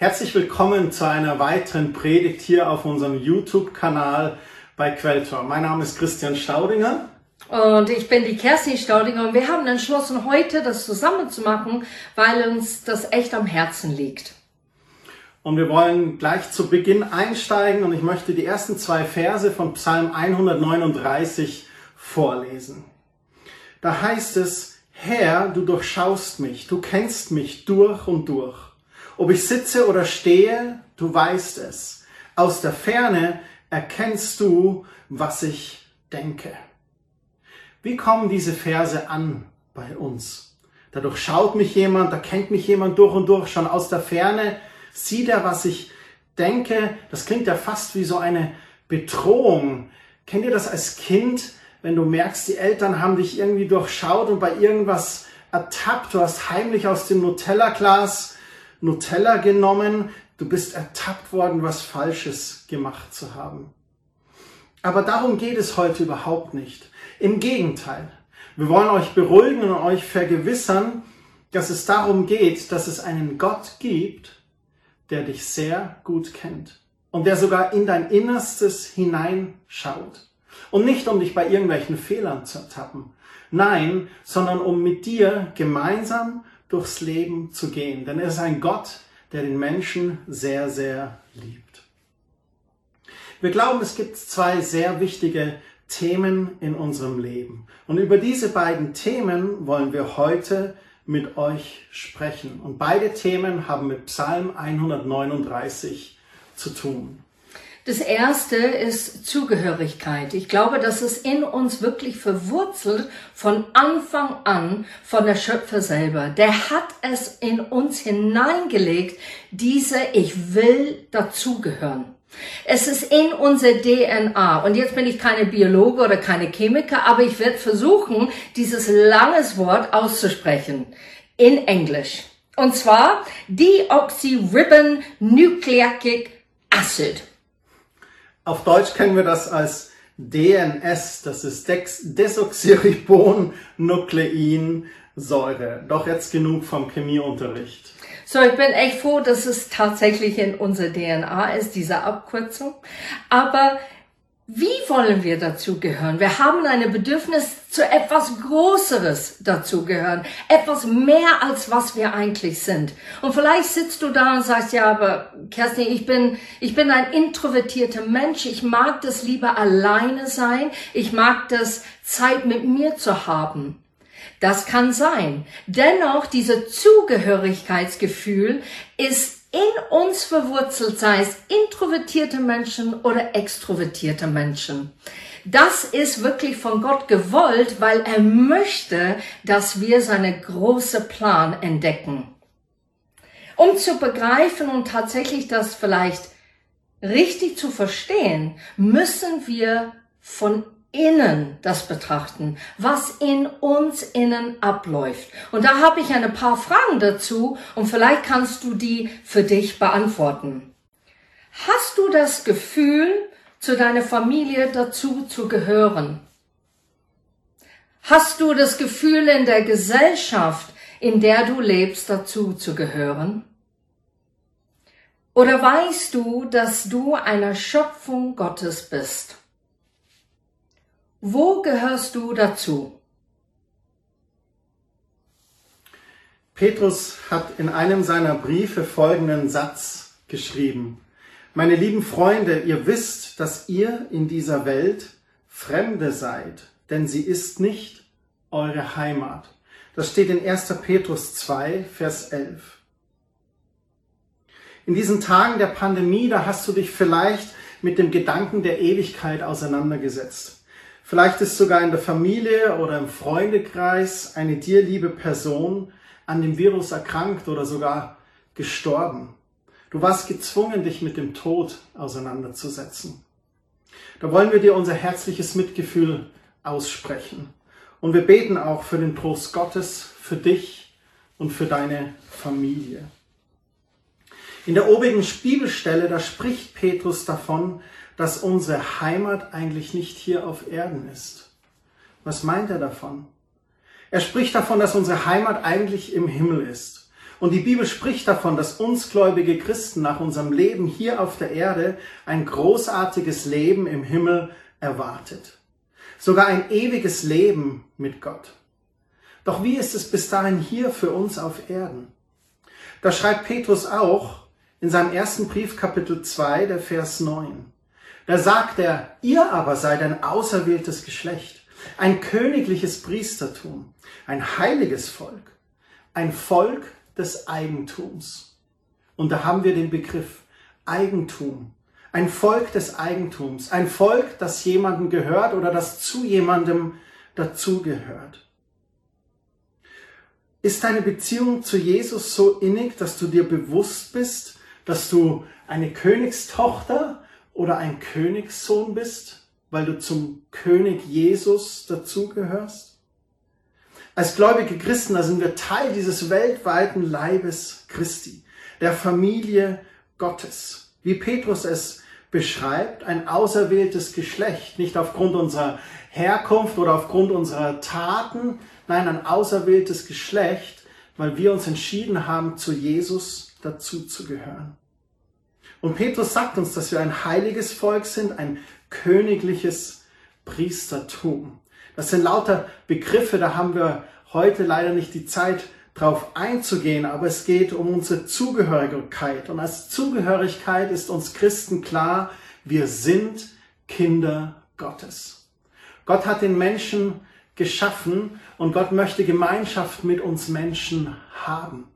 Herzlich willkommen zu einer weiteren Predigt hier auf unserem YouTube-Kanal bei Quelltor. Mein Name ist Christian Staudinger. Und ich bin die Kerstin Staudinger und wir haben entschlossen, heute das zusammen zu machen, weil uns das echt am Herzen liegt. Und wir wollen gleich zu Beginn einsteigen und ich möchte die ersten zwei Verse von Psalm 139 vorlesen. Da heißt es, Herr, du durchschaust mich, du kennst mich durch und durch. Ob ich sitze oder stehe, du weißt es. Aus der Ferne erkennst du, was ich denke. Wie kommen diese Verse an bei uns? Da durchschaut mich jemand, da kennt mich jemand durch und durch, schon aus der Ferne sieht er, was ich denke. Das klingt ja fast wie so eine Bedrohung. Kennt ihr das als Kind, wenn du merkst, die Eltern haben dich irgendwie durchschaut und bei irgendwas ertappt, du hast heimlich aus dem Nutella-Glas Nutella genommen, du bist ertappt worden, was Falsches gemacht zu haben. Aber darum geht es heute überhaupt nicht. Im Gegenteil. Wir wollen euch beruhigen und euch vergewissern, dass es darum geht, dass es einen Gott gibt, der dich sehr gut kennt und der sogar in dein Innerstes hineinschaut. Und nicht um dich bei irgendwelchen Fehlern zu ertappen. Nein, sondern um mit dir gemeinsam durchs Leben zu gehen. Denn er ist ein Gott, der den Menschen sehr, sehr liebt. Wir glauben, es gibt zwei sehr wichtige Themen in unserem Leben. Und über diese beiden Themen wollen wir heute mit euch sprechen. Und beide Themen haben mit Psalm 139 zu tun. Das erste ist Zugehörigkeit. Ich glaube, das ist in uns wirklich verwurzelt von Anfang an von der Schöpfer selber. Der hat es in uns hineingelegt, diese Ich will dazugehören. Es ist in unser DNA. Und jetzt bin ich keine Biologe oder keine Chemiker, aber ich werde versuchen, dieses langes Wort auszusprechen. In Englisch. Und zwar Deoxyribonucleic Acid. Auf Deutsch kennen wir das als DNS, das ist Desoxyribonukleinsäure. Doch jetzt genug vom Chemieunterricht. So, ich bin echt froh, dass es tatsächlich in unserer DNA ist, diese Abkürzung. Aber wie wollen wir dazugehören? Wir haben ein Bedürfnis zu etwas Größeres dazugehören. Etwas mehr als was wir eigentlich sind. Und vielleicht sitzt du da und sagst, ja, aber Kerstin, ich bin, ich bin ein introvertierter Mensch. Ich mag das lieber alleine sein. Ich mag das Zeit mit mir zu haben. Das kann sein. Dennoch, dieses Zugehörigkeitsgefühl ist in uns verwurzelt, sei es introvertierte Menschen oder extrovertierte Menschen. Das ist wirklich von Gott gewollt, weil er möchte, dass wir seine große Plan entdecken. Um zu begreifen und tatsächlich das vielleicht richtig zu verstehen, müssen wir von innen das betrachten, was in uns innen abläuft. Und da habe ich ein paar Fragen dazu und vielleicht kannst du die für dich beantworten. Hast du das Gefühl, zu deiner Familie dazu zu gehören? Hast du das Gefühl, in der Gesellschaft, in der du lebst, dazu zu gehören? Oder weißt du, dass du eine Schöpfung Gottes bist? Wo gehörst du dazu? Petrus hat in einem seiner Briefe folgenden Satz geschrieben. Meine lieben Freunde, ihr wisst, dass ihr in dieser Welt Fremde seid, denn sie ist nicht eure Heimat. Das steht in 1. Petrus 2, Vers 11. In diesen Tagen der Pandemie, da hast du dich vielleicht mit dem Gedanken der Ewigkeit auseinandergesetzt. Vielleicht ist sogar in der Familie oder im Freundekreis eine dir liebe Person an dem Virus erkrankt oder sogar gestorben. Du warst gezwungen, dich mit dem Tod auseinanderzusetzen. Da wollen wir dir unser herzliches Mitgefühl aussprechen. Und wir beten auch für den Trost Gottes, für dich und für deine Familie. In der obigen Bibelstelle, da spricht Petrus davon, dass unsere Heimat eigentlich nicht hier auf Erden ist. Was meint er davon? Er spricht davon, dass unsere Heimat eigentlich im Himmel ist. Und die Bibel spricht davon, dass uns gläubige Christen nach unserem Leben hier auf der Erde ein großartiges Leben im Himmel erwartet. Sogar ein ewiges Leben mit Gott. Doch wie ist es bis dahin hier für uns auf Erden? Da schreibt Petrus auch in seinem ersten Brief Kapitel 2, der Vers 9. Da sagt er, ihr aber seid ein auserwähltes Geschlecht, ein königliches Priestertum, ein heiliges Volk, ein Volk des Eigentums. Und da haben wir den Begriff Eigentum. Ein Volk des Eigentums. Ein Volk, das jemandem gehört oder das zu jemandem dazugehört. Ist deine Beziehung zu Jesus so innig, dass du dir bewusst bist, dass du eine Königstochter oder ein Königssohn bist, weil du zum König Jesus dazugehörst? Als gläubige Christen, da sind wir Teil dieses weltweiten Leibes Christi, der Familie Gottes. Wie Petrus es beschreibt, ein auserwähltes Geschlecht, nicht aufgrund unserer Herkunft oder aufgrund unserer Taten, nein, ein auserwähltes Geschlecht, weil wir uns entschieden haben, zu Jesus dazu zu gehören. Und Petrus sagt uns, dass wir ein heiliges Volk sind, ein königliches Priestertum. Das sind lauter Begriffe, da haben wir heute leider nicht die Zeit drauf einzugehen, aber es geht um unsere Zugehörigkeit. Und als Zugehörigkeit ist uns Christen klar, wir sind Kinder Gottes. Gott hat den Menschen geschaffen und Gott möchte Gemeinschaft mit uns Menschen haben.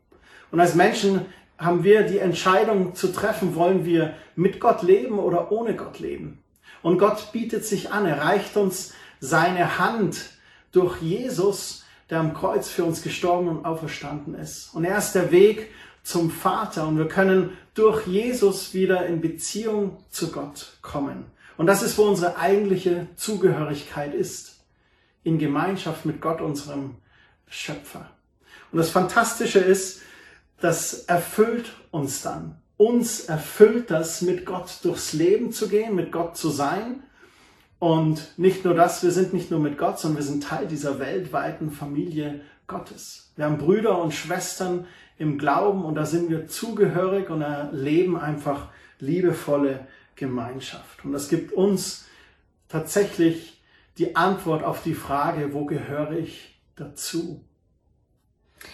Und als Menschen haben wir die Entscheidung zu treffen, wollen wir mit Gott leben oder ohne Gott leben. Und Gott bietet sich an, er reicht uns seine Hand durch Jesus, der am Kreuz für uns gestorben und auferstanden ist. Und er ist der Weg zum Vater und wir können durch Jesus wieder in Beziehung zu Gott kommen. Und das ist, wo unsere eigentliche Zugehörigkeit ist. In Gemeinschaft mit Gott, unserem Schöpfer. Und das Fantastische ist, das erfüllt uns dann. Uns erfüllt das, mit Gott durchs Leben zu gehen, mit Gott zu sein. Und nicht nur das, wir sind nicht nur mit Gott, sondern wir sind Teil dieser weltweiten Familie Gottes. Wir haben Brüder und Schwestern im Glauben und da sind wir zugehörig und erleben einfach liebevolle Gemeinschaft. Und das gibt uns tatsächlich die Antwort auf die Frage, wo gehöre ich dazu?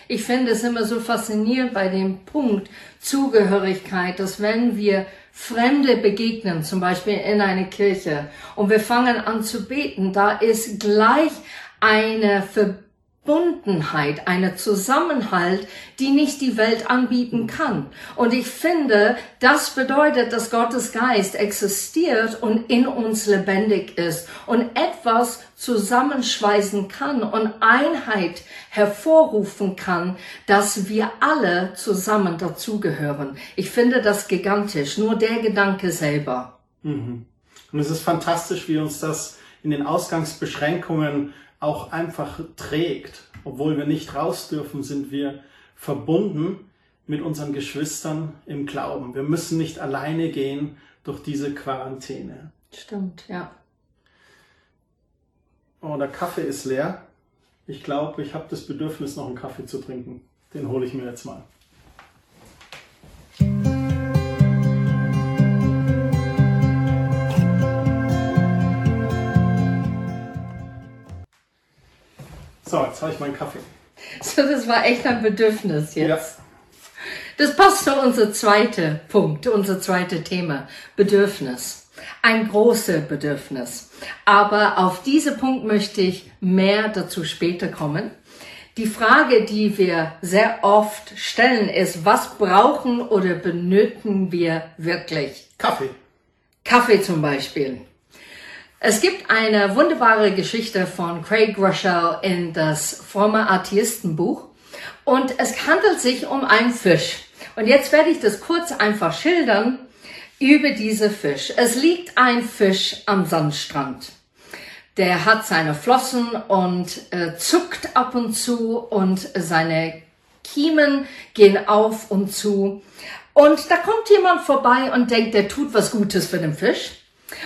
Ich finde es immer so faszinierend bei dem Punkt Zugehörigkeit, dass wenn wir Fremde begegnen, zum Beispiel in eine Kirche, und wir fangen an zu beten, da ist gleich eine Verbindung Verbundenheit, eine Zusammenhalt, die nicht die Welt anbieten kann. Und ich finde, das bedeutet, dass Gottes Geist existiert und in uns lebendig ist und etwas zusammenschweißen kann und Einheit hervorrufen kann, dass wir alle zusammen dazugehören. Ich finde das gigantisch, nur der Gedanke selber. Mhm. Und es ist fantastisch, wie uns das in den Ausgangsbeschränkungen auch einfach trägt. Obwohl wir nicht raus dürfen, sind wir verbunden mit unseren Geschwistern im Glauben. Wir müssen nicht alleine gehen durch diese Quarantäne. Stimmt, ja. Oh, der Kaffee ist leer. Ich glaube, ich habe das Bedürfnis, noch einen Kaffee zu trinken. Den hole ich mir jetzt mal. So, jetzt habe ich meinen Kaffee. So, das war echt ein Bedürfnis jetzt. Ja. Das passt zu unser zweiter Punkt, unser zweites Thema. Bedürfnis. Ein großes Bedürfnis. Aber auf diesen Punkt möchte ich mehr dazu später kommen. Die Frage, die wir sehr oft stellen, ist, was brauchen oder benötigen wir wirklich? Kaffee. Kaffee zum Beispiel. Es gibt eine wunderbare Geschichte von Craig Rochelle in das fromme Atheistenbuch und es handelt sich um einen Fisch. Und jetzt werde ich das kurz einfach schildern über diese Fisch. Es liegt ein Fisch am Sandstrand. Der hat seine Flossen und äh, zuckt ab und zu und seine Kiemen gehen auf und zu. Und da kommt jemand vorbei und denkt, der tut was Gutes für den Fisch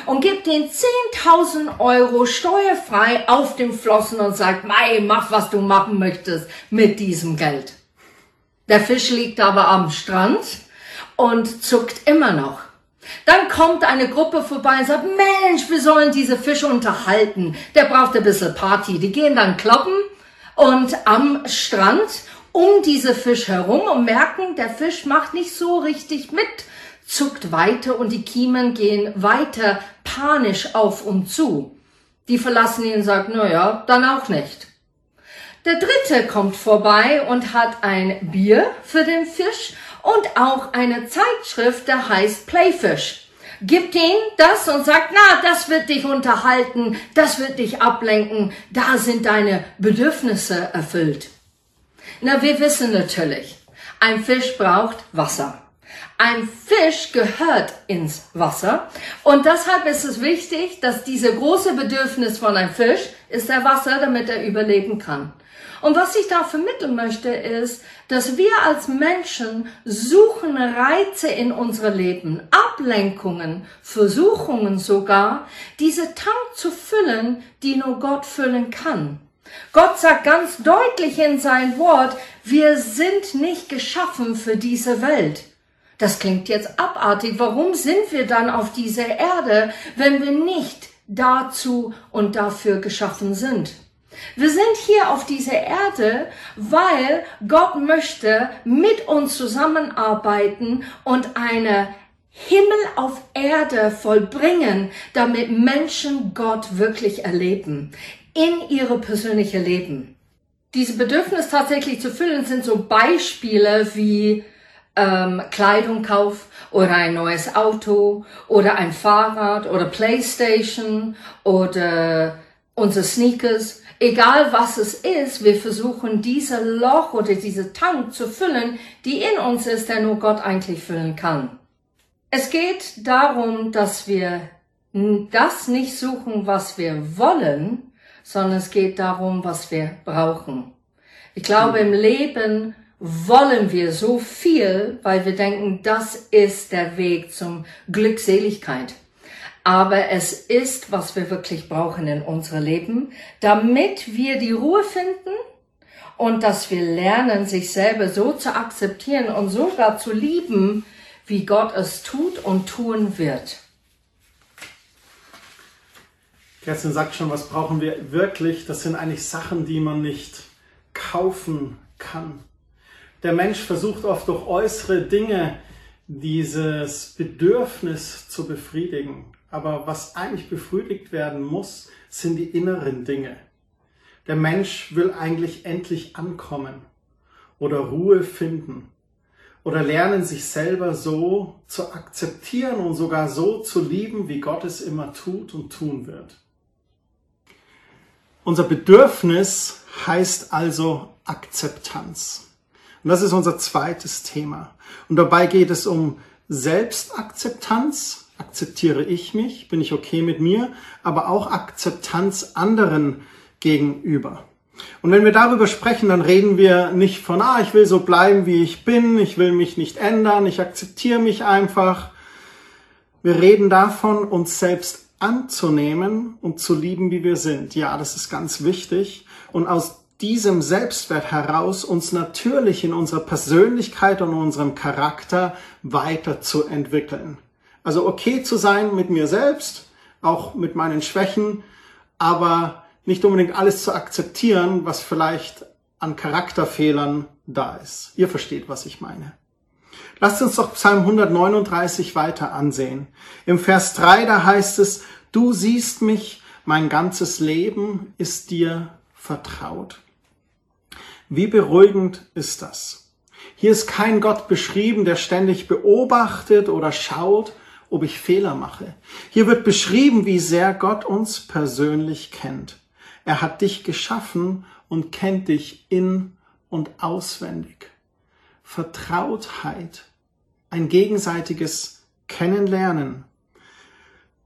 und gibt den 10.000 Euro steuerfrei auf dem Flossen und sagt, Mei, mach was du machen möchtest mit diesem Geld. Der Fisch liegt aber am Strand und zuckt immer noch. Dann kommt eine Gruppe vorbei und sagt, Mensch, wir sollen diese Fische unterhalten. Der braucht ein bisschen Party. Die gehen dann kloppen und am Strand um diese Fisch herum und merken, der Fisch macht nicht so richtig mit, zuckt weiter und die Kiemen gehen weiter panisch auf und zu. Die verlassen ihn und sagen, na ja, dann auch nicht. Der dritte kommt vorbei und hat ein Bier für den Fisch und auch eine Zeitschrift, der heißt Playfish. Gibt ihm das und sagt, na, das wird dich unterhalten, das wird dich ablenken, da sind deine Bedürfnisse erfüllt. Na, wir wissen natürlich, ein Fisch braucht Wasser. Ein Fisch gehört ins Wasser und deshalb ist es wichtig, dass diese große Bedürfnis von einem Fisch ist der Wasser, damit er überleben kann. Und was ich da vermitteln möchte, ist, dass wir als Menschen suchen Reize in unser Leben, Ablenkungen, Versuchungen sogar, diese Tank zu füllen, die nur Gott füllen kann. Gott sagt ganz deutlich in sein Wort, wir sind nicht geschaffen für diese Welt. Das klingt jetzt abartig. Warum sind wir dann auf dieser Erde, wenn wir nicht dazu und dafür geschaffen sind? Wir sind hier auf dieser Erde, weil Gott möchte mit uns zusammenarbeiten und eine Himmel auf Erde vollbringen, damit Menschen Gott wirklich erleben in ihre persönliche Leben. Diese Bedürfnis tatsächlich zu füllen sind so Beispiele wie ähm, Kleidungkauf oder ein neues Auto oder ein Fahrrad oder Playstation oder unsere Sneakers Egal was es ist, wir versuchen diese Loch oder diese Tank zu füllen, die in uns ist, der nur Gott eigentlich füllen kann. Es geht darum, dass wir das nicht suchen, was wir wollen, sondern es geht darum, was wir brauchen. Ich glaube, im Leben wollen wir so viel, weil wir denken, das ist der Weg zum Glückseligkeit aber es ist, was wir wirklich brauchen in unserem Leben, damit wir die Ruhe finden und dass wir lernen, sich selber so zu akzeptieren und sogar zu lieben, wie Gott es tut und tun wird. Kerstin sagt schon, was brauchen wir wirklich? Das sind eigentlich Sachen, die man nicht kaufen kann. Der Mensch versucht oft durch äußere Dinge dieses Bedürfnis zu befriedigen. Aber was eigentlich befriedigt werden muss, sind die inneren Dinge. Der Mensch will eigentlich endlich ankommen oder Ruhe finden oder lernen, sich selber so zu akzeptieren und sogar so zu lieben, wie Gott es immer tut und tun wird. Unser Bedürfnis heißt also Akzeptanz. Und das ist unser zweites Thema. Und dabei geht es um Selbstakzeptanz, akzeptiere ich mich, bin ich okay mit mir, aber auch Akzeptanz anderen gegenüber. Und wenn wir darüber sprechen, dann reden wir nicht von, ah, ich will so bleiben, wie ich bin, ich will mich nicht ändern, ich akzeptiere mich einfach. Wir reden davon, uns selbst anzunehmen und zu lieben, wie wir sind. Ja, das ist ganz wichtig. Und aus diesem Selbstwert heraus uns natürlich in unserer Persönlichkeit und unserem Charakter weiterzuentwickeln. Also okay zu sein mit mir selbst, auch mit meinen Schwächen, aber nicht unbedingt alles zu akzeptieren, was vielleicht an Charakterfehlern da ist. Ihr versteht, was ich meine. Lasst uns doch Psalm 139 weiter ansehen. Im Vers 3, da heißt es, du siehst mich, mein ganzes Leben ist dir vertraut. Wie beruhigend ist das? Hier ist kein Gott beschrieben, der ständig beobachtet oder schaut, ob ich Fehler mache. Hier wird beschrieben, wie sehr Gott uns persönlich kennt. Er hat dich geschaffen und kennt dich in und auswendig. Vertrautheit, ein gegenseitiges Kennenlernen.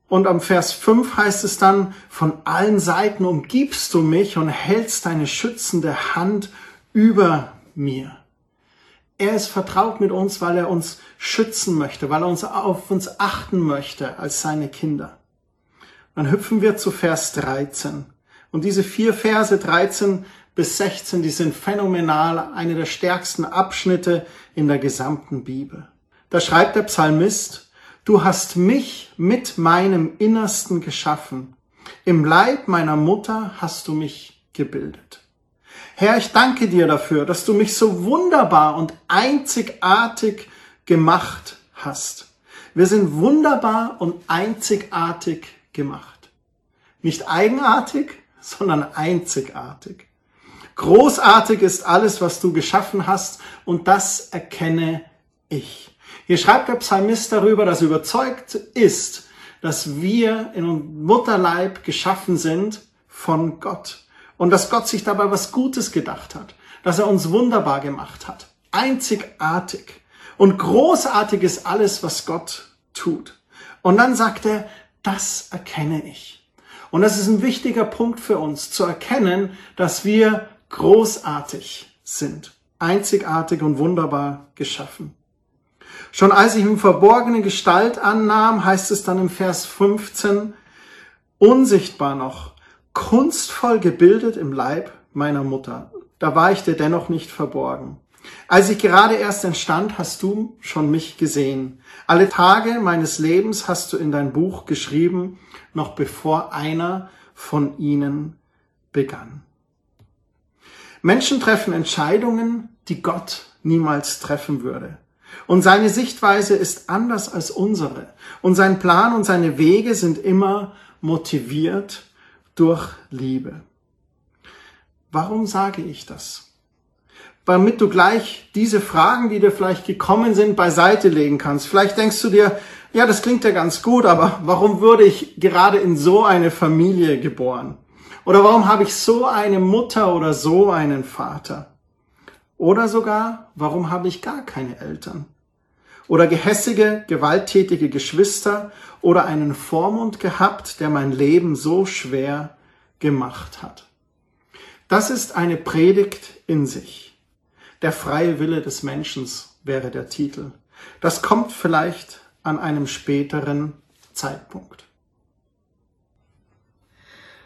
Und am Vers 5 heißt es dann, von allen Seiten umgibst du mich und hältst deine schützende Hand über mir. Er ist vertraut mit uns, weil er uns schützen möchte, weil er uns auf uns achten möchte als seine Kinder. Dann hüpfen wir zu Vers 13. Und diese vier Verse 13 bis 16, die sind phänomenal, eine der stärksten Abschnitte in der gesamten Bibel. Da schreibt der Psalmist, du hast mich mit meinem Innersten geschaffen. Im Leib meiner Mutter hast du mich gebildet. Herr, ich danke dir dafür, dass du mich so wunderbar und einzigartig gemacht hast. Wir sind wunderbar und einzigartig gemacht. Nicht eigenartig, sondern einzigartig. Großartig ist alles, was du geschaffen hast und das erkenne ich. Hier schreibt der Psalmist darüber, dass er überzeugt ist, dass wir in Mutterleib geschaffen sind von Gott und dass Gott sich dabei was Gutes gedacht hat, dass er uns wunderbar gemacht hat. Einzigartig. Und großartig ist alles, was Gott tut. Und dann sagt er, das erkenne ich. Und das ist ein wichtiger Punkt für uns, zu erkennen, dass wir großartig sind, einzigartig und wunderbar geschaffen. Schon als ich im verborgene Gestalt annahm, heißt es dann im Vers 15, unsichtbar noch, kunstvoll gebildet im Leib meiner Mutter. Da war ich dir dennoch nicht verborgen. Als ich gerade erst entstand, hast du schon mich gesehen. Alle Tage meines Lebens hast du in dein Buch geschrieben, noch bevor einer von ihnen begann. Menschen treffen Entscheidungen, die Gott niemals treffen würde. Und seine Sichtweise ist anders als unsere. Und sein Plan und seine Wege sind immer motiviert durch Liebe. Warum sage ich das? damit du gleich diese Fragen, die dir vielleicht gekommen sind, beiseite legen kannst. Vielleicht denkst du dir, ja, das klingt ja ganz gut, aber warum würde ich gerade in so eine Familie geboren? Oder warum habe ich so eine Mutter oder so einen Vater? Oder sogar, warum habe ich gar keine Eltern? Oder gehässige, gewalttätige Geschwister oder einen Vormund gehabt, der mein Leben so schwer gemacht hat. Das ist eine Predigt in sich. Der freie Wille des Menschen wäre der Titel. Das kommt vielleicht an einem späteren Zeitpunkt.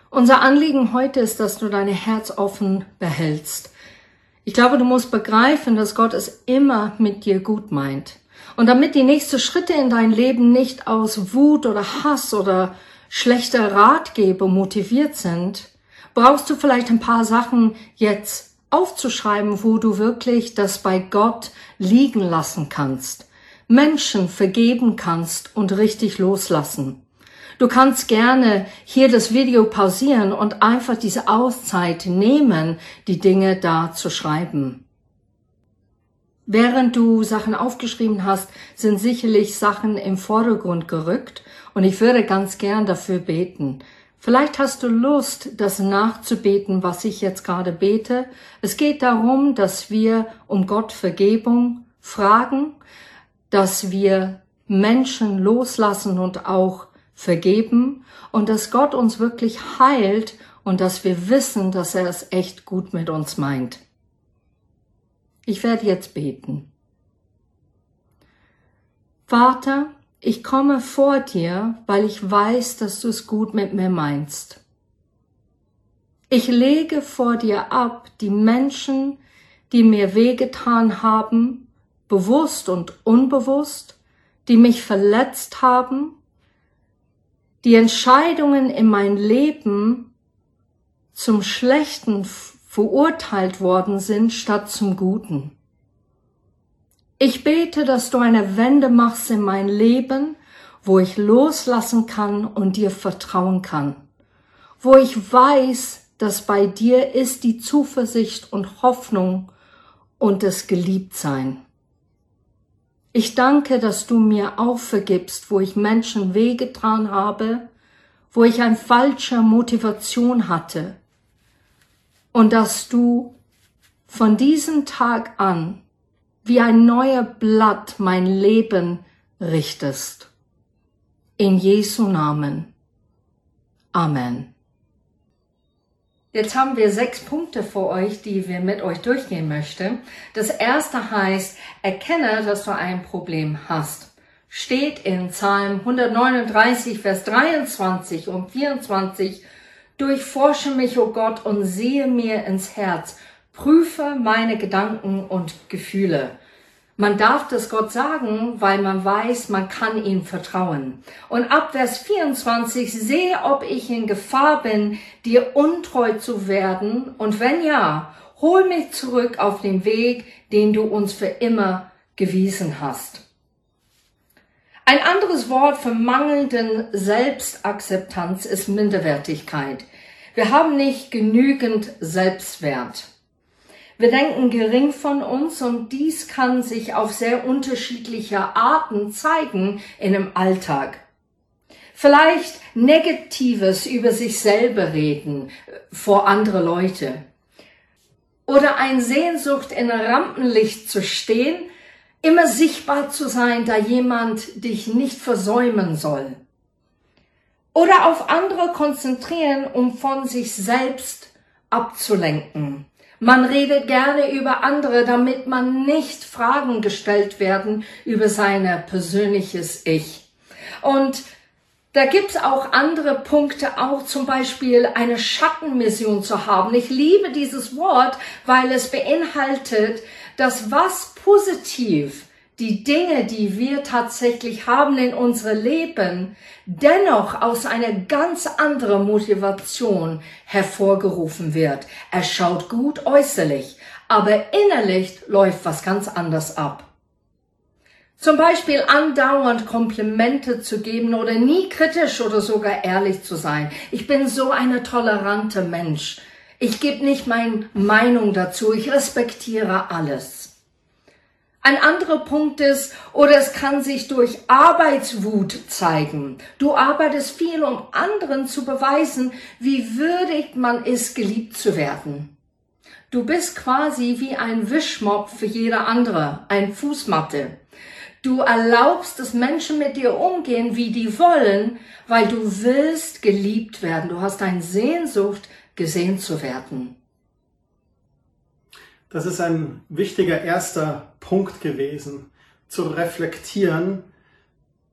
Unser Anliegen heute ist, dass du dein Herz offen behältst. Ich glaube, du musst begreifen, dass Gott es immer mit dir gut meint. Und damit die nächsten Schritte in dein Leben nicht aus Wut oder Hass oder schlechter Ratgeber motiviert sind, brauchst du vielleicht ein paar Sachen jetzt aufzuschreiben, wo du wirklich das bei Gott liegen lassen kannst, Menschen vergeben kannst und richtig loslassen. Du kannst gerne hier das Video pausieren und einfach diese Auszeit nehmen, die Dinge da zu schreiben. Während du Sachen aufgeschrieben hast, sind sicherlich Sachen im Vordergrund gerückt und ich würde ganz gern dafür beten, Vielleicht hast du Lust, das nachzubeten, was ich jetzt gerade bete. Es geht darum, dass wir um Gott Vergebung fragen, dass wir Menschen loslassen und auch vergeben und dass Gott uns wirklich heilt und dass wir wissen, dass er es echt gut mit uns meint. Ich werde jetzt beten. Vater, ich komme vor dir, weil ich weiß, dass du es gut mit mir meinst. Ich lege vor dir ab die Menschen, die mir wehgetan haben, bewusst und unbewusst, die mich verletzt haben, die Entscheidungen in mein Leben zum Schlechten verurteilt worden sind statt zum Guten. Ich bete, dass du eine Wende machst in mein Leben, wo ich loslassen kann und dir vertrauen kann, wo ich weiß, dass bei dir ist die Zuversicht und Hoffnung und das Geliebtsein. Ich danke, dass du mir auch vergibst, wo ich Menschen wehgetan habe, wo ich eine falsche Motivation hatte und dass du von diesem Tag an wie ein neuer Blatt mein Leben richtest. In Jesu Namen. Amen. Jetzt haben wir sechs Punkte für euch, die wir mit euch durchgehen möchten. Das erste heißt, erkenne, dass du ein Problem hast. Steht in Psalm 139, Vers 23 und 24. Durchforsche mich, o oh Gott, und sehe mir ins Herz. Prüfe meine Gedanken und Gefühle. Man darf das Gott sagen, weil man weiß, man kann ihm vertrauen. Und ab Vers 24 sehe, ob ich in Gefahr bin, dir untreu zu werden. Und wenn ja, hol mich zurück auf den Weg, den du uns für immer gewiesen hast. Ein anderes Wort für mangelnden Selbstakzeptanz ist Minderwertigkeit. Wir haben nicht genügend Selbstwert. Wir denken gering von uns und dies kann sich auf sehr unterschiedliche Arten zeigen in dem Alltag. Vielleicht Negatives über sich selber reden äh, vor andere Leute. Oder ein Sehnsucht in Rampenlicht zu stehen, immer sichtbar zu sein, da jemand dich nicht versäumen soll. Oder auf andere konzentrieren, um von sich selbst abzulenken. Man redet gerne über andere, damit man nicht Fragen gestellt werden über sein persönliches Ich. Und da gibt's auch andere Punkte, auch zum Beispiel eine Schattenmission zu haben. Ich liebe dieses Wort, weil es beinhaltet, dass was positiv die Dinge, die wir tatsächlich haben in unserem Leben, dennoch aus einer ganz anderen Motivation hervorgerufen wird. Er schaut gut äußerlich, aber innerlich läuft was ganz anders ab. Zum Beispiel andauernd Komplimente zu geben oder nie kritisch oder sogar ehrlich zu sein. Ich bin so eine tolerante Mensch. Ich gebe nicht meine Meinung dazu. Ich respektiere alles. Ein anderer Punkt ist, oder es kann sich durch Arbeitswut zeigen. Du arbeitest viel, um anderen zu beweisen, wie würdig man ist, geliebt zu werden. Du bist quasi wie ein Wischmopp für jeder andere, ein Fußmatte. Du erlaubst, dass Menschen mit dir umgehen, wie die wollen, weil du willst geliebt werden. Du hast eine Sehnsucht, gesehen zu werden. Das ist ein wichtiger erster Punkt gewesen, zu reflektieren,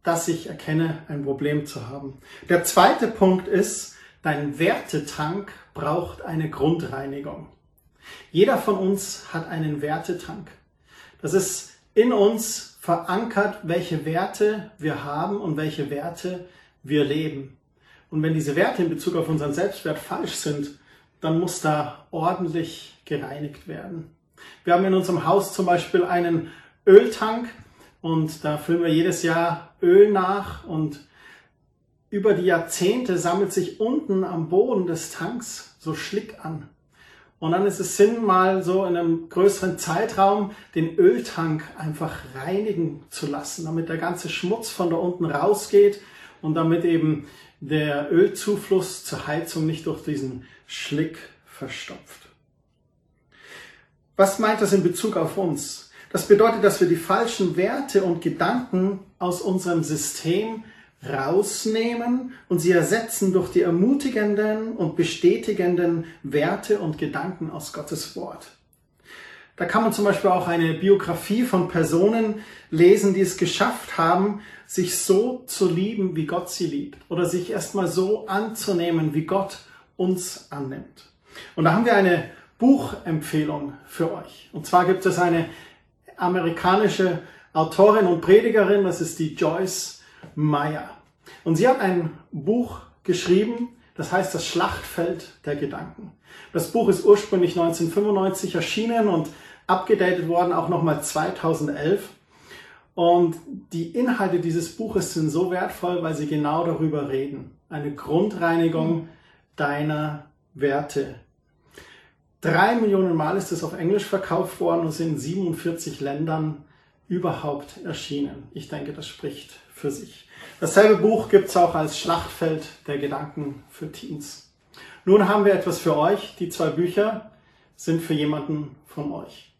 dass ich erkenne, ein Problem zu haben. Der zweite Punkt ist, dein Wertetank braucht eine Grundreinigung. Jeder von uns hat einen Wertetank. Das ist in uns verankert, welche Werte wir haben und welche Werte wir leben. Und wenn diese Werte in Bezug auf unseren Selbstwert falsch sind, dann muss da ordentlich gereinigt werden. Wir haben in unserem Haus zum Beispiel einen Öltank und da füllen wir jedes Jahr Öl nach und über die Jahrzehnte sammelt sich unten am Boden des Tanks so Schlick an. Und dann ist es Sinn, mal so in einem größeren Zeitraum den Öltank einfach reinigen zu lassen, damit der ganze Schmutz von da unten rausgeht und damit eben der Ölzufluss zur Heizung nicht durch diesen Schlick verstopft. Was meint das in Bezug auf uns? Das bedeutet, dass wir die falschen Werte und Gedanken aus unserem System rausnehmen und sie ersetzen durch die ermutigenden und bestätigenden Werte und Gedanken aus Gottes Wort. Da kann man zum Beispiel auch eine Biografie von Personen lesen, die es geschafft haben, sich so zu lieben, wie Gott sie liebt. Oder sich erstmal so anzunehmen, wie Gott uns annimmt. Und da haben wir eine Buchempfehlung für euch. Und zwar gibt es eine amerikanische Autorin und Predigerin, das ist die Joyce Meyer. Und sie hat ein Buch geschrieben, das heißt das Schlachtfeld der Gedanken. Das Buch ist ursprünglich 1995 erschienen und abgedatet worden, auch nochmal 2011. Und die Inhalte dieses Buches sind so wertvoll, weil sie genau darüber reden. Eine Grundreinigung deiner Werte. Drei Millionen Mal ist es auf Englisch verkauft worden und sind in 47 Ländern überhaupt erschienen. Ich denke, das spricht für sich. Dasselbe Buch gibt es auch als Schlachtfeld der Gedanken für Teens. Nun haben wir etwas für euch. Die zwei Bücher sind für jemanden von euch.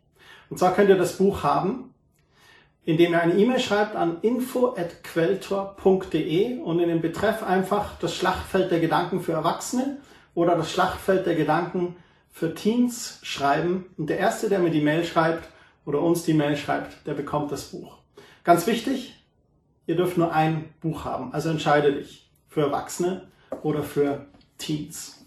Und zwar könnt ihr das Buch haben, indem ihr eine E-Mail schreibt an info.quelltor.de und in den Betreff einfach das Schlachtfeld der Gedanken für Erwachsene oder das Schlachtfeld der Gedanken für Teens schreiben. Und der Erste, der mir die Mail schreibt oder uns die Mail schreibt, der bekommt das Buch. Ganz wichtig, ihr dürft nur ein Buch haben. Also entscheide dich für Erwachsene oder für Teens.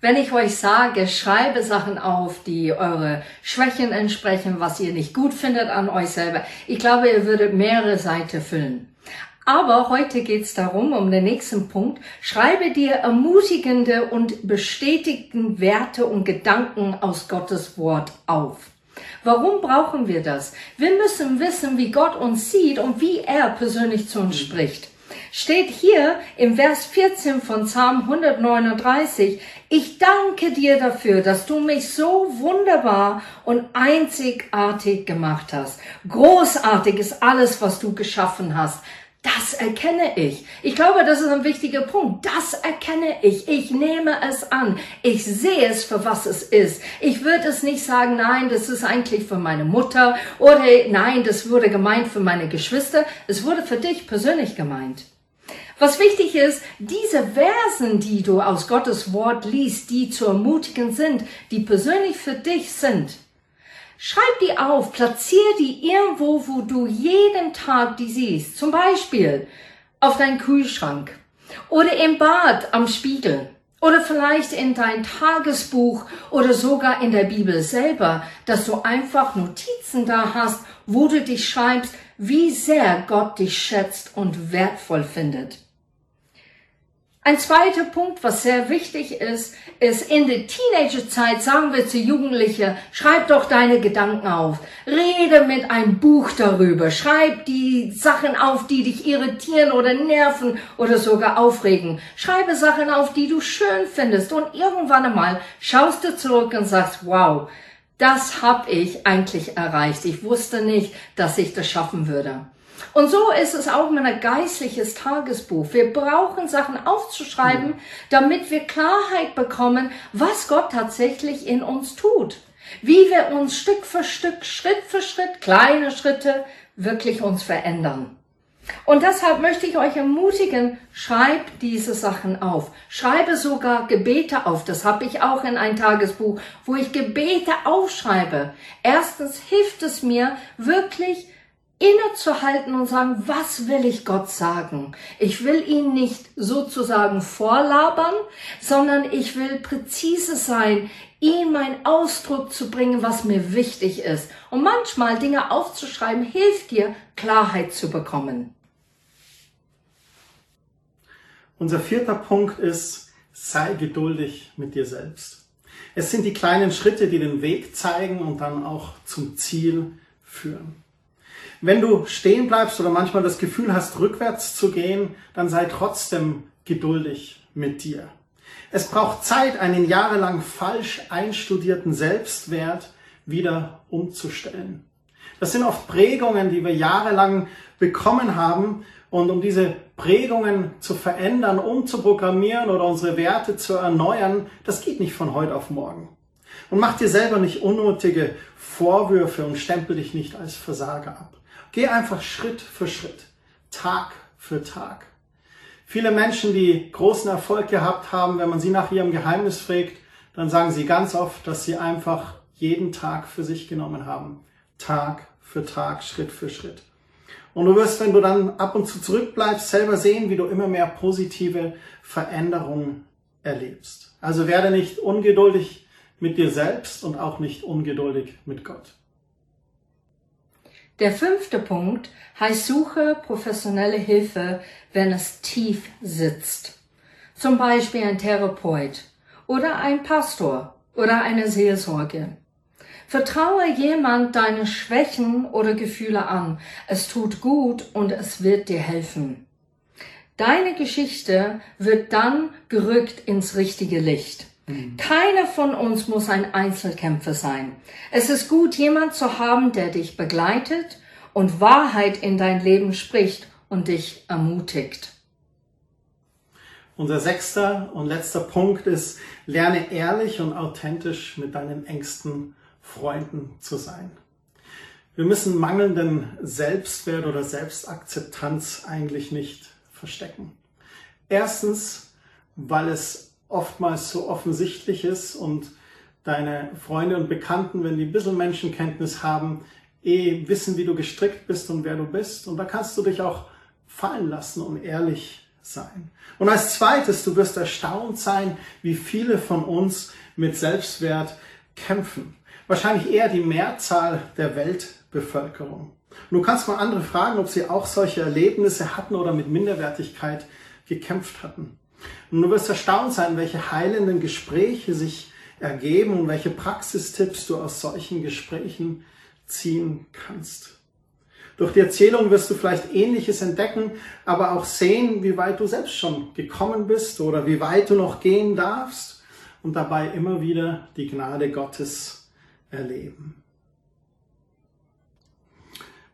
Wenn ich euch sage, schreibe Sachen auf, die eure Schwächen entsprechen, was ihr nicht gut findet an euch selber, ich glaube, ihr würdet mehrere Seiten füllen. Aber heute geht's darum, um den nächsten Punkt, schreibe dir ermutigende und bestätigende Werte und Gedanken aus Gottes Wort auf. Warum brauchen wir das? Wir müssen wissen, wie Gott uns sieht und wie er persönlich zu uns spricht. Steht hier im Vers 14 von Psalm 139, ich danke dir dafür, dass du mich so wunderbar und einzigartig gemacht hast. Großartig ist alles, was du geschaffen hast. Das erkenne ich. Ich glaube, das ist ein wichtiger Punkt. Das erkenne ich. Ich nehme es an. Ich sehe es für was es ist. Ich würde es nicht sagen, nein, das ist eigentlich für meine Mutter oder nein, das wurde gemeint für meine Geschwister. Es wurde für dich persönlich gemeint. Was wichtig ist, diese Versen, die du aus Gottes Wort liest, die zu ermutigen sind, die persönlich für dich sind, Schreib die auf, platzier die irgendwo, wo du jeden Tag die siehst. Zum Beispiel auf deinen Kühlschrank oder im Bad am Spiegel oder vielleicht in dein Tagesbuch oder sogar in der Bibel selber, dass du einfach Notizen da hast, wo du dich schreibst, wie sehr Gott dich schätzt und wertvoll findet. Ein zweiter Punkt, was sehr wichtig ist, ist in der Teenagerzeit sagen wir zu Jugendlichen, schreib doch deine Gedanken auf. Rede mit einem Buch darüber. Schreib die Sachen auf, die dich irritieren oder nerven oder sogar aufregen. Schreibe Sachen auf, die du schön findest und irgendwann einmal schaust du zurück und sagst, wow, das habe ich eigentlich erreicht. Ich wusste nicht, dass ich das schaffen würde. Und so ist es auch mit einem geistliches Tagesbuch. Wir brauchen Sachen aufzuschreiben, damit wir Klarheit bekommen, was Gott tatsächlich in uns tut. Wie wir uns Stück für Stück, Schritt für Schritt, kleine Schritte wirklich uns verändern. Und deshalb möchte ich euch ermutigen, schreibt diese Sachen auf. Schreibe sogar Gebete auf. Das habe ich auch in ein Tagesbuch, wo ich Gebete aufschreibe. Erstens hilft es mir wirklich, innezuhalten und sagen, was will ich Gott sagen? Ich will ihn nicht sozusagen vorlabern, sondern ich will präzise sein, ihm meinen Ausdruck zu bringen, was mir wichtig ist. Und manchmal Dinge aufzuschreiben hilft dir, Klarheit zu bekommen. Unser vierter Punkt ist, sei geduldig mit dir selbst. Es sind die kleinen Schritte, die den Weg zeigen und dann auch zum Ziel führen. Wenn du stehen bleibst oder manchmal das Gefühl hast, rückwärts zu gehen, dann sei trotzdem geduldig mit dir. Es braucht Zeit, einen jahrelang falsch einstudierten Selbstwert wieder umzustellen. Das sind oft Prägungen, die wir jahrelang bekommen haben. Und um diese Prägungen zu verändern, umzuprogrammieren oder unsere Werte zu erneuern, das geht nicht von heute auf morgen. Und mach dir selber nicht unnötige Vorwürfe und stempel dich nicht als Versager ab. Geh einfach Schritt für Schritt, Tag für Tag. Viele Menschen, die großen Erfolg gehabt haben, wenn man sie nach ihrem Geheimnis fragt, dann sagen sie ganz oft, dass sie einfach jeden Tag für sich genommen haben. Tag für Tag, Schritt für Schritt. Und du wirst, wenn du dann ab und zu zurückbleibst, selber sehen, wie du immer mehr positive Veränderungen erlebst. Also werde nicht ungeduldig mit dir selbst und auch nicht ungeduldig mit Gott. Der fünfte Punkt heißt suche professionelle Hilfe, wenn es tief sitzt. Zum Beispiel ein Therapeut oder ein Pastor oder eine Seelsorge. Vertraue jemand deine Schwächen oder Gefühle an. Es tut gut und es wird dir helfen. Deine Geschichte wird dann gerückt ins richtige Licht. Keiner von uns muss ein Einzelkämpfer sein. Es ist gut, jemand zu haben, der dich begleitet und Wahrheit in dein Leben spricht und dich ermutigt. Unser sechster und letzter Punkt ist, lerne ehrlich und authentisch mit deinen engsten Freunden zu sein. Wir müssen mangelnden Selbstwert oder Selbstakzeptanz eigentlich nicht verstecken. Erstens, weil es oftmals so offensichtlich ist und deine Freunde und Bekannten, wenn die ein bisschen Menschenkenntnis haben, eh wissen, wie du gestrickt bist und wer du bist. Und da kannst du dich auch fallen lassen und ehrlich sein. Und als zweites, du wirst erstaunt sein, wie viele von uns mit Selbstwert kämpfen. Wahrscheinlich eher die Mehrzahl der Weltbevölkerung. Du kannst mal andere fragen, ob sie auch solche Erlebnisse hatten oder mit Minderwertigkeit gekämpft hatten. Und du wirst erstaunt sein, welche heilenden Gespräche sich ergeben und welche Praxistipps du aus solchen Gesprächen ziehen kannst. Durch die Erzählung wirst du vielleicht Ähnliches entdecken, aber auch sehen, wie weit du selbst schon gekommen bist oder wie weit du noch gehen darfst und dabei immer wieder die Gnade Gottes erleben.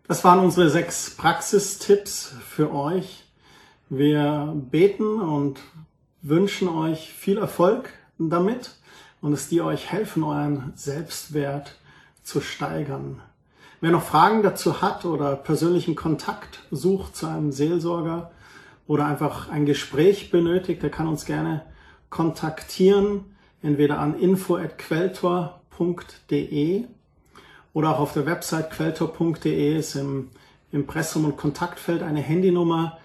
Das waren unsere sechs Praxistipps für euch. Wir beten und wünschen euch viel Erfolg damit und es die euch helfen, euren Selbstwert zu steigern. Wer noch Fragen dazu hat oder persönlichen Kontakt sucht zu einem Seelsorger oder einfach ein Gespräch benötigt, der kann uns gerne kontaktieren, entweder an info@quelltor.de oder auch auf der Website quelltor.de ist im Impressum und Kontaktfeld eine Handynummer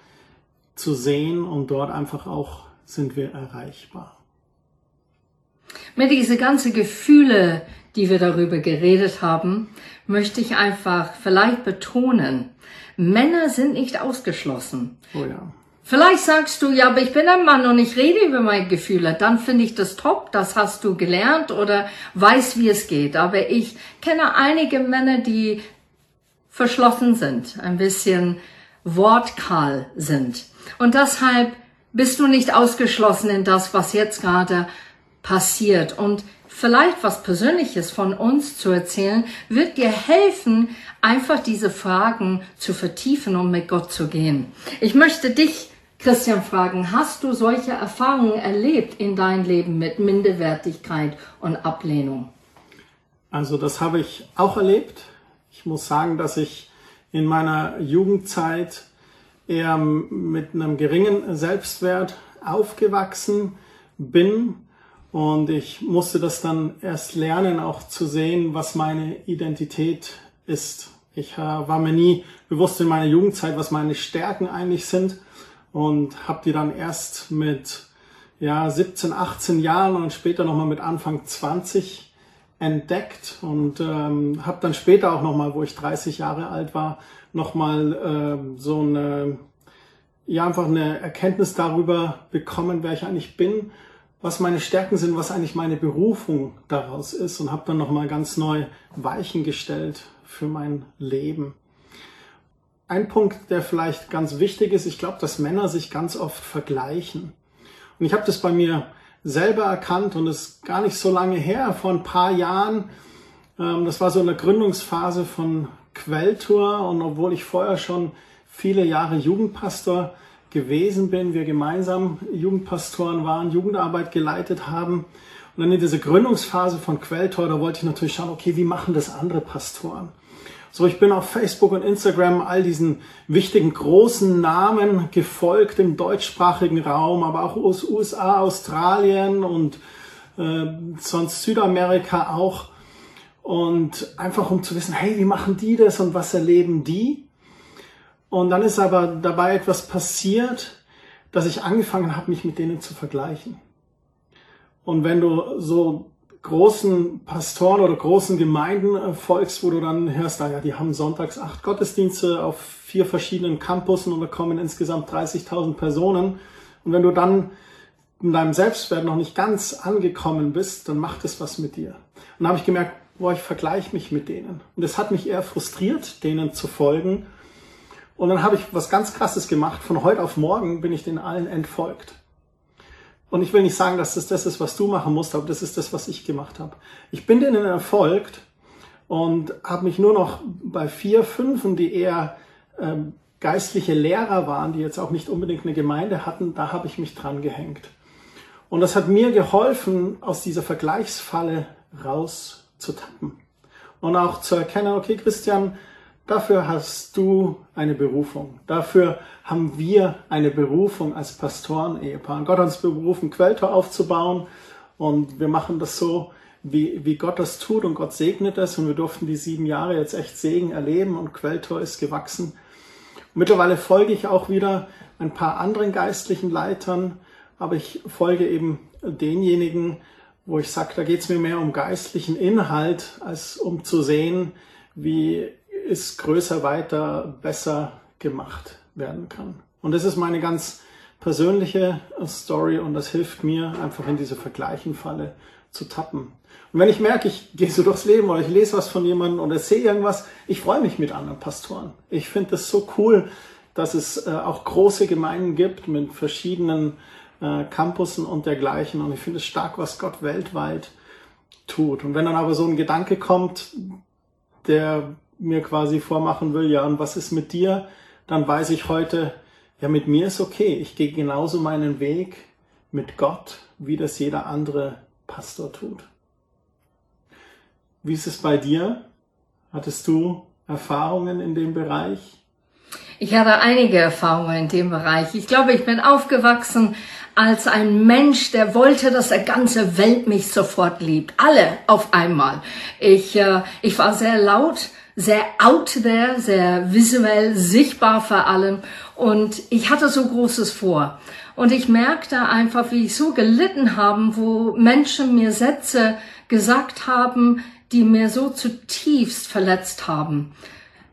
zu sehen und dort einfach auch sind wir erreichbar. Mit diese ganzen Gefühle, die wir darüber geredet haben, möchte ich einfach vielleicht betonen, Männer sind nicht ausgeschlossen. Oh ja. Vielleicht sagst du, ja, aber ich bin ein Mann und ich rede über meine Gefühle. Dann finde ich das top, das hast du gelernt oder weiß, wie es geht. Aber ich kenne einige Männer, die verschlossen sind, ein bisschen wortkahl sind. Und deshalb bist du nicht ausgeschlossen in das, was jetzt gerade passiert. Und vielleicht was Persönliches von uns zu erzählen, wird dir helfen, einfach diese Fragen zu vertiefen und mit Gott zu gehen. Ich möchte dich, Christian, fragen, hast du solche Erfahrungen erlebt in deinem Leben mit Minderwertigkeit und Ablehnung? Also das habe ich auch erlebt. Ich muss sagen, dass ich in meiner Jugendzeit eher mit einem geringen Selbstwert aufgewachsen bin und ich musste das dann erst lernen, auch zu sehen, was meine Identität ist. Ich war mir nie bewusst in meiner Jugendzeit, was meine Stärken eigentlich sind und habe die dann erst mit ja, 17, 18 Jahren und später nochmal mit Anfang 20 entdeckt und ähm, habe dann später auch nochmal, wo ich 30 Jahre alt war, nochmal äh, so eine, ja, einfach eine Erkenntnis darüber bekommen, wer ich eigentlich bin was meine Stärken sind, was eigentlich meine Berufung daraus ist und habe dann nochmal ganz neu Weichen gestellt für mein Leben. Ein Punkt, der vielleicht ganz wichtig ist, ich glaube, dass Männer sich ganz oft vergleichen. Und ich habe das bei mir selber erkannt und ist gar nicht so lange her, vor ein paar Jahren. Ähm, das war so eine Gründungsphase von Quelltour und obwohl ich vorher schon viele Jahre Jugendpastor gewesen bin, wir gemeinsam Jugendpastoren waren, Jugendarbeit geleitet haben. Und dann in dieser Gründungsphase von Quelltor, da wollte ich natürlich schauen, okay, wie machen das andere Pastoren? So, ich bin auf Facebook und Instagram all diesen wichtigen großen Namen gefolgt im deutschsprachigen Raum, aber auch aus USA, Australien und äh, sonst Südamerika auch. Und einfach um zu wissen, hey, wie machen die das und was erleben die? Und dann ist aber dabei etwas passiert, dass ich angefangen habe, mich mit denen zu vergleichen. Und wenn du so großen Pastoren oder großen Gemeinden äh, folgst, wo du dann hörst, ah ja, die haben sonntags acht Gottesdienste auf vier verschiedenen Campussen und da kommen insgesamt 30.000 Personen. Und wenn du dann in deinem Selbstwert noch nicht ganz angekommen bist, dann macht es was mit dir. Und da habe ich gemerkt, boah, ich vergleiche mich mit denen. Und es hat mich eher frustriert, denen zu folgen, und dann habe ich was ganz Krasses gemacht. Von heute auf morgen bin ich den allen entfolgt. Und ich will nicht sagen, dass das das ist, was du machen musst, aber das ist das, was ich gemacht habe. Ich bin denen entfolgt und habe mich nur noch bei vier, fünfen, die eher ähm, geistliche Lehrer waren, die jetzt auch nicht unbedingt eine Gemeinde hatten, da habe ich mich dran gehängt. Und das hat mir geholfen, aus dieser Vergleichsfalle rauszutappen. Und auch zu erkennen, okay, Christian, Dafür hast du eine Berufung. Dafür haben wir eine Berufung als Pastoren-Ehepaar. Gott hat uns berufen, Quelltor aufzubauen. Und wir machen das so, wie, wie Gott das tut. Und Gott segnet es. Und wir durften die sieben Jahre jetzt echt Segen erleben. Und Quelltor ist gewachsen. Mittlerweile folge ich auch wieder ein paar anderen geistlichen Leitern, aber ich folge eben denjenigen, wo ich sage, da geht es mir mehr um geistlichen Inhalt, als um zu sehen, wie es größer, weiter, besser gemacht werden kann. Und das ist meine ganz persönliche Story und das hilft mir einfach in diese Vergleichenfalle zu tappen. Und wenn ich merke, ich gehe so durchs Leben oder ich lese was von jemandem oder sehe irgendwas, ich freue mich mit anderen Pastoren. Ich finde das so cool, dass es äh, auch große Gemeinden gibt mit verschiedenen äh, Campussen und dergleichen. Und ich finde es stark, was Gott weltweit tut. Und wenn dann aber so ein Gedanke kommt, der mir quasi vormachen will, ja, und was ist mit dir? Dann weiß ich heute, ja, mit mir ist okay. Ich gehe genauso meinen Weg mit Gott, wie das jeder andere Pastor tut. Wie ist es bei dir? Hattest du Erfahrungen in dem Bereich? Ich hatte einige Erfahrungen in dem Bereich. Ich glaube, ich bin aufgewachsen als ein Mensch, der wollte, dass der ganze Welt mich sofort liebt. Alle auf einmal. Ich, äh, ich war sehr laut, sehr out there, sehr visuell sichtbar vor allem. Und ich hatte so Großes vor. Und ich merkte einfach, wie ich so gelitten habe, wo Menschen mir Sätze gesagt haben, die mir so zutiefst verletzt haben.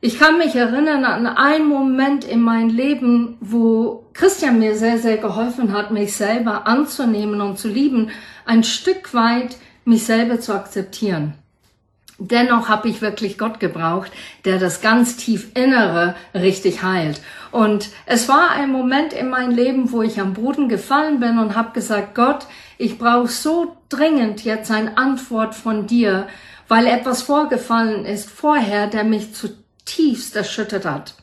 Ich kann mich erinnern an einen Moment in meinem Leben, wo Christian mir sehr, sehr geholfen hat, mich selber anzunehmen und zu lieben, ein Stück weit mich selber zu akzeptieren. Dennoch habe ich wirklich Gott gebraucht, der das ganz tief Innere richtig heilt. Und es war ein Moment in meinem Leben, wo ich am Boden gefallen bin und habe gesagt, Gott, ich brauche so dringend jetzt eine Antwort von dir, weil etwas vorgefallen ist vorher, der mich zu tiefst erschüttert hat.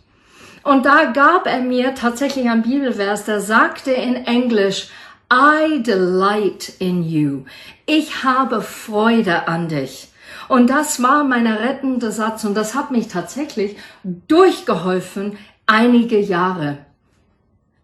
Und da gab er mir tatsächlich ein Bibelvers, der sagte in Englisch, I delight in you. Ich habe Freude an dich. Und das war mein rettender Satz und das hat mich tatsächlich durchgeholfen einige Jahre.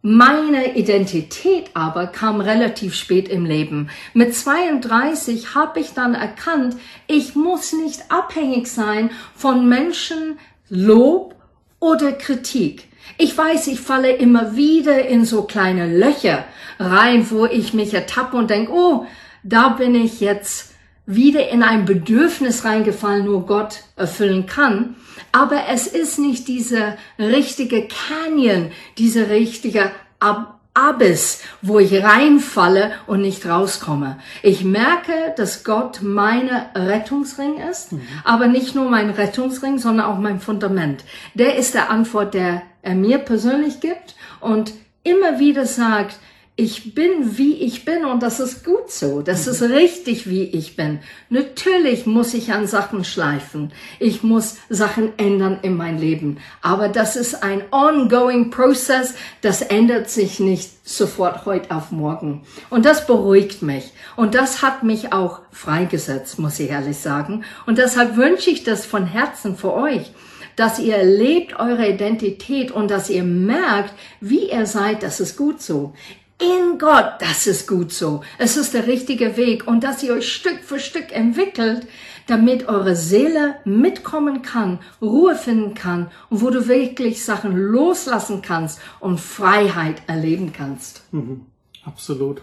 Meine Identität aber kam relativ spät im Leben. Mit 32 habe ich dann erkannt, ich muss nicht abhängig sein von Menschen, Lob oder Kritik. Ich weiß, ich falle immer wieder in so kleine Löcher rein, wo ich mich ertappe und denke, oh, da bin ich jetzt wieder in ein Bedürfnis reingefallen, nur Gott erfüllen kann. Aber es ist nicht dieser richtige Canyon, dieser richtige Ab Abyss, wo ich reinfalle und nicht rauskomme. Ich merke, dass Gott meine Rettungsring ist, mhm. aber nicht nur mein Rettungsring, sondern auch mein Fundament. Der ist der Antwort, der er mir persönlich gibt und immer wieder sagt, ich bin, wie ich bin und das ist gut so. Das ist mhm. richtig, wie ich bin. Natürlich muss ich an Sachen schleifen. Ich muss Sachen ändern in mein Leben. Aber das ist ein ongoing Process. Das ändert sich nicht sofort heute auf morgen. Und das beruhigt mich. Und das hat mich auch freigesetzt, muss ich ehrlich sagen. Und deshalb wünsche ich das von Herzen für euch dass ihr lebt eure Identität und dass ihr merkt, wie ihr seid, das ist gut so in Gott, das ist gut so. Es ist der richtige Weg und dass ihr euch Stück für Stück entwickelt, damit eure Seele mitkommen kann, Ruhe finden kann und wo du wirklich Sachen loslassen kannst und Freiheit erleben kannst. Mhm, absolut.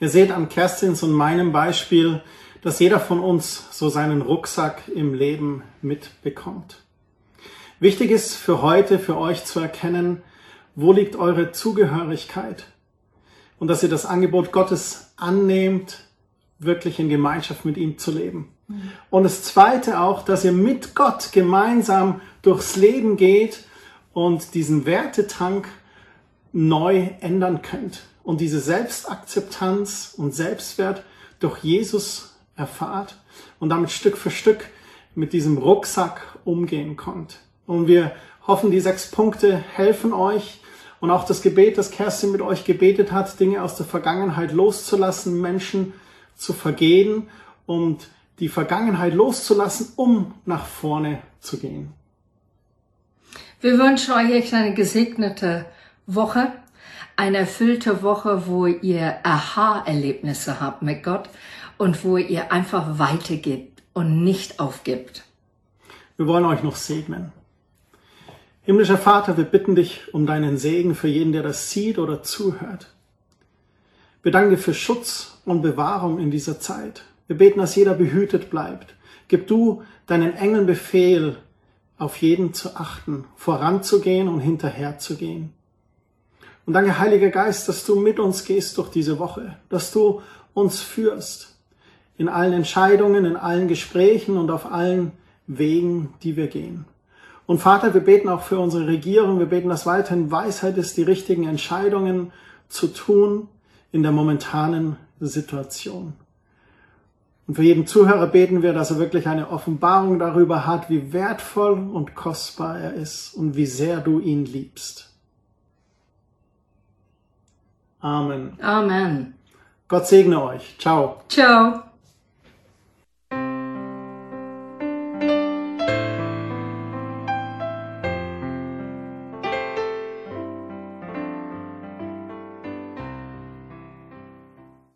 Ihr seht an Kerstins und meinem Beispiel, dass jeder von uns so seinen Rucksack im Leben mitbekommt. Wichtig ist für heute, für euch zu erkennen, wo liegt eure Zugehörigkeit? Und dass ihr das Angebot Gottes annehmt, wirklich in Gemeinschaft mit ihm zu leben. Mhm. Und das Zweite auch, dass ihr mit Gott gemeinsam durchs Leben geht und diesen Wertetank neu ändern könnt und diese Selbstakzeptanz und Selbstwert durch Jesus erfahrt und damit Stück für Stück mit diesem Rucksack umgehen könnt. Und wir hoffen, die sechs Punkte helfen euch, und auch das Gebet, das Kerstin mit euch gebetet hat, Dinge aus der Vergangenheit loszulassen, Menschen zu vergehen und die Vergangenheit loszulassen, um nach vorne zu gehen. Wir wünschen euch eine gesegnete Woche, eine erfüllte Woche, wo ihr Aha-Erlebnisse habt mit Gott und wo ihr einfach weitergebt und nicht aufgibt. Wir wollen euch noch segnen. Himmlischer Vater, wir bitten dich um deinen Segen für jeden, der das sieht oder zuhört. Wir danken dir für Schutz und Bewahrung in dieser Zeit. Wir beten, dass jeder behütet bleibt. Gib du deinen Engeln Befehl, auf jeden zu achten, voranzugehen und hinterherzugehen. Und danke, Heiliger Geist, dass du mit uns gehst durch diese Woche, dass du uns führst in allen Entscheidungen, in allen Gesprächen und auf allen Wegen, die wir gehen. Und Vater, wir beten auch für unsere Regierung, wir beten, dass weiterhin Weisheit ist, die richtigen Entscheidungen zu tun in der momentanen Situation. Und für jeden Zuhörer beten wir, dass er wirklich eine Offenbarung darüber hat, wie wertvoll und kostbar er ist und wie sehr du ihn liebst. Amen. Amen. Gott segne euch. Ciao. Ciao.